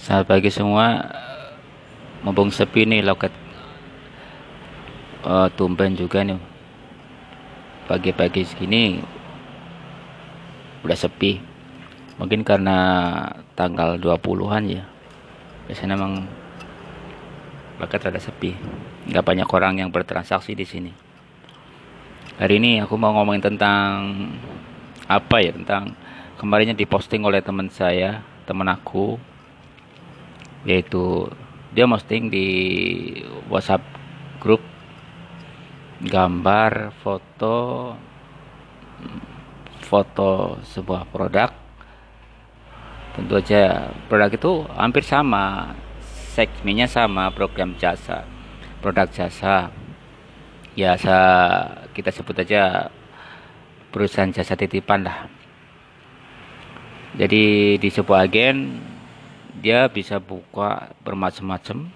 Selamat pagi semua. Mumpung sepi nih loket uh, tumben juga nih. Pagi-pagi segini udah sepi. Mungkin karena tanggal 20-an ya. Biasanya memang loket rada sepi. Nggak banyak orang yang bertransaksi di sini. Hari ini aku mau ngomongin tentang apa ya tentang kemarinnya diposting oleh teman saya, teman aku yaitu dia posting di WhatsApp grup gambar foto foto sebuah produk. Tentu aja produk itu hampir sama segmennya sama program jasa produk jasa. Ya kita sebut aja perusahaan jasa titipan lah. Jadi di sebuah agen dia bisa buka bermacam-macam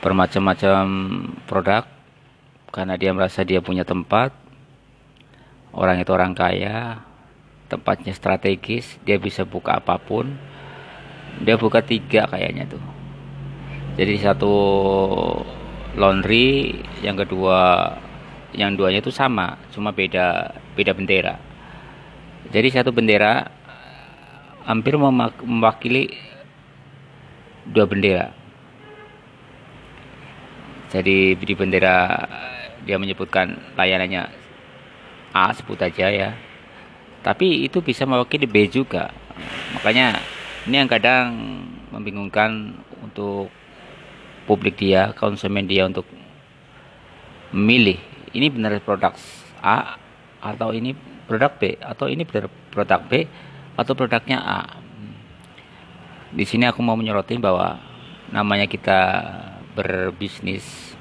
bermacam-macam produk karena dia merasa dia punya tempat orang itu orang kaya tempatnya strategis dia bisa buka apa pun. Dia buka tiga kayaknya tuh. Jadi satu laundry yang kedua yang duanya itu sama cuma beda beda bendera. Jadi satu bendera hampir mewakili dua bendera. Jadi di bendera dia menyebutkan layanannya A sebut aja ya. Tapi itu bisa mewakili B juga. Makanya ini yang kadang membingungkan untuk publik dia, konsumen dia untuk memilih ini benar produk A atau ini produk B atau ini benar produk B atau produknya A di sini aku mau menyoroti bahwa namanya kita berbisnis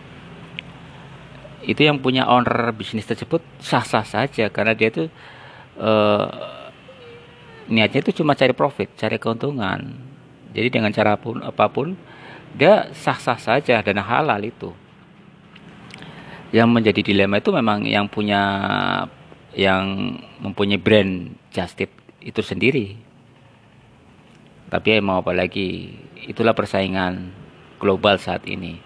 itu yang punya owner bisnis tersebut sah-sah saja karena dia itu uh, niatnya itu cuma cari profit, cari keuntungan. Jadi dengan cara pun apa pun dia sah-sah saja dan halal itu. Yang menjadi dilema itu memang yang punya yang mempunyai brand just itu sendiri tapi mau apa lagi? Itulah persaingan global saat ini.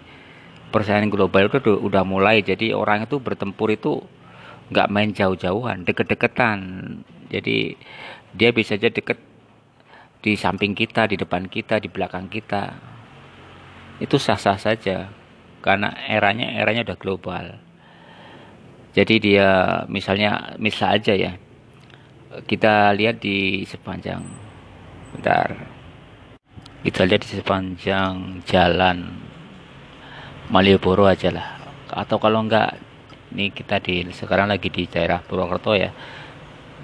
Persaingan global itu udah mulai jadi orang itu bertempur itu nggak main jauh-jauhan, deket-deketan. Jadi dia bisa aja deket di samping kita, di depan kita, di belakang kita. Itu sah-sah saja karena eranya eranya udah global. Jadi dia misalnya misal aja ya. Kita lihat di sepanjang bentar kita lihat di sepanjang jalan Malioboro aja lah. Atau kalau enggak ini kita di sekarang lagi di daerah Purwokerto ya.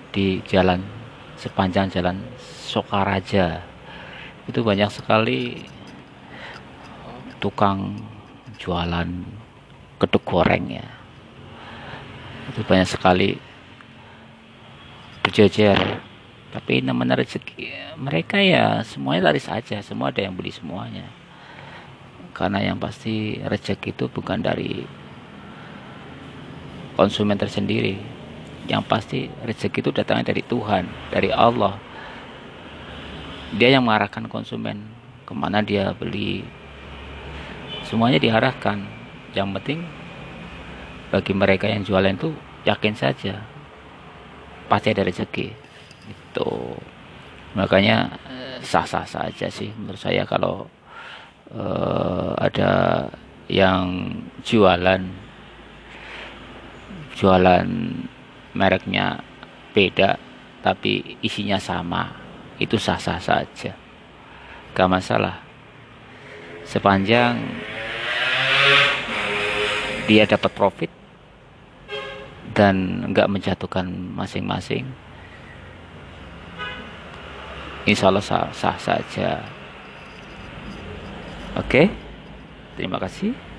Di jalan sepanjang jalan Sokaraja. Itu banyak sekali tukang jualan keduk goreng ya. Itu banyak sekali berjejer tapi namanya rezeki mereka ya semuanya laris saja semua ada yang beli semuanya. Karena yang pasti rezeki itu bukan dari konsumen tersendiri. Yang pasti rezeki itu datangnya dari Tuhan dari Allah. Dia yang mengarahkan konsumen ke mana dia beli. Semuanya diarahkan. Yang penting bagi mereka yang jualan itu yakin saja pasti ada rezeki itu makanya eh, sah-sah saja sih menurut saya kalau uh, ada yang jualan jualan mereknya beda tapi isinya sama. Itu sah-sah saja. Gak masalah. Sepanjang dia dapat profit dan nggak menjatuhkan masing-masing insya Allah sah, sah saja. Oke? Terima kasih